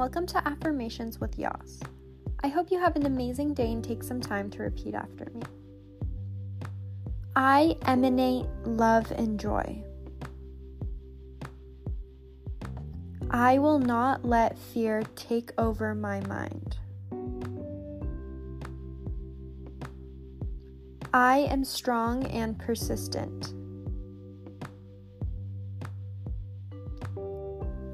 welcome to Affirmations with Yas. I hope you have an amazing day and take some time to repeat after me. I emanate love and joy. I will not let fear take over my mind. I am strong and persistent.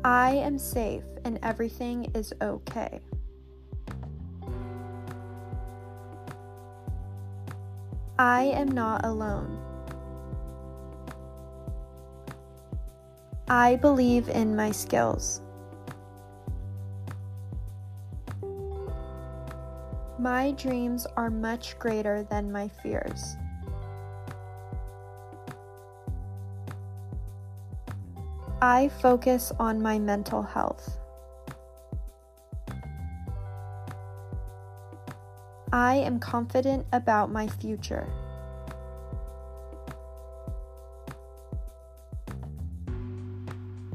I am safe and everything is okay. I am not alone. I believe in my skills. My dreams are much greater than my fears. I focus on my mental health. I am confident about my future.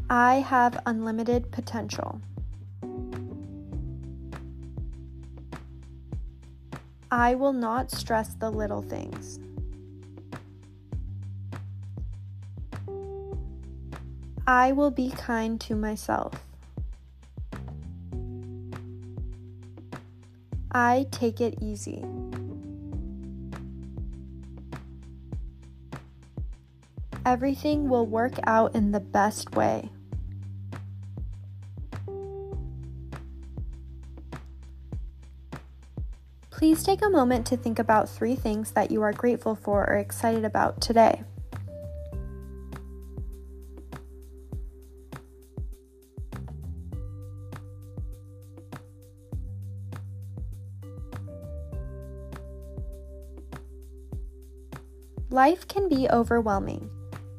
I have unlimited potential. I will not stress the little things. I will be kind to myself. I take it easy. Everything will work out in the best way. Please take a moment to think about three things that you are grateful for or excited about today. Life can be overwhelming.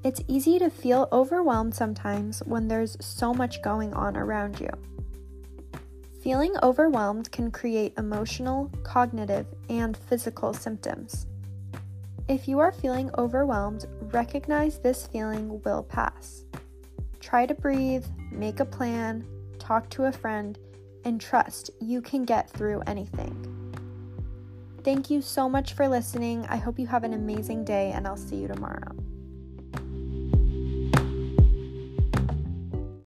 It's easy to feel overwhelmed sometimes when there's so much going on around you. Feeling overwhelmed can create emotional, cognitive, and physical symptoms. If you are feeling overwhelmed, recognize this feeling will pass. Try to breathe, make a plan, talk to a friend, and trust you can get through anything. Thank you so much for listening. I hope you have an amazing day, and I'll see you tomorrow.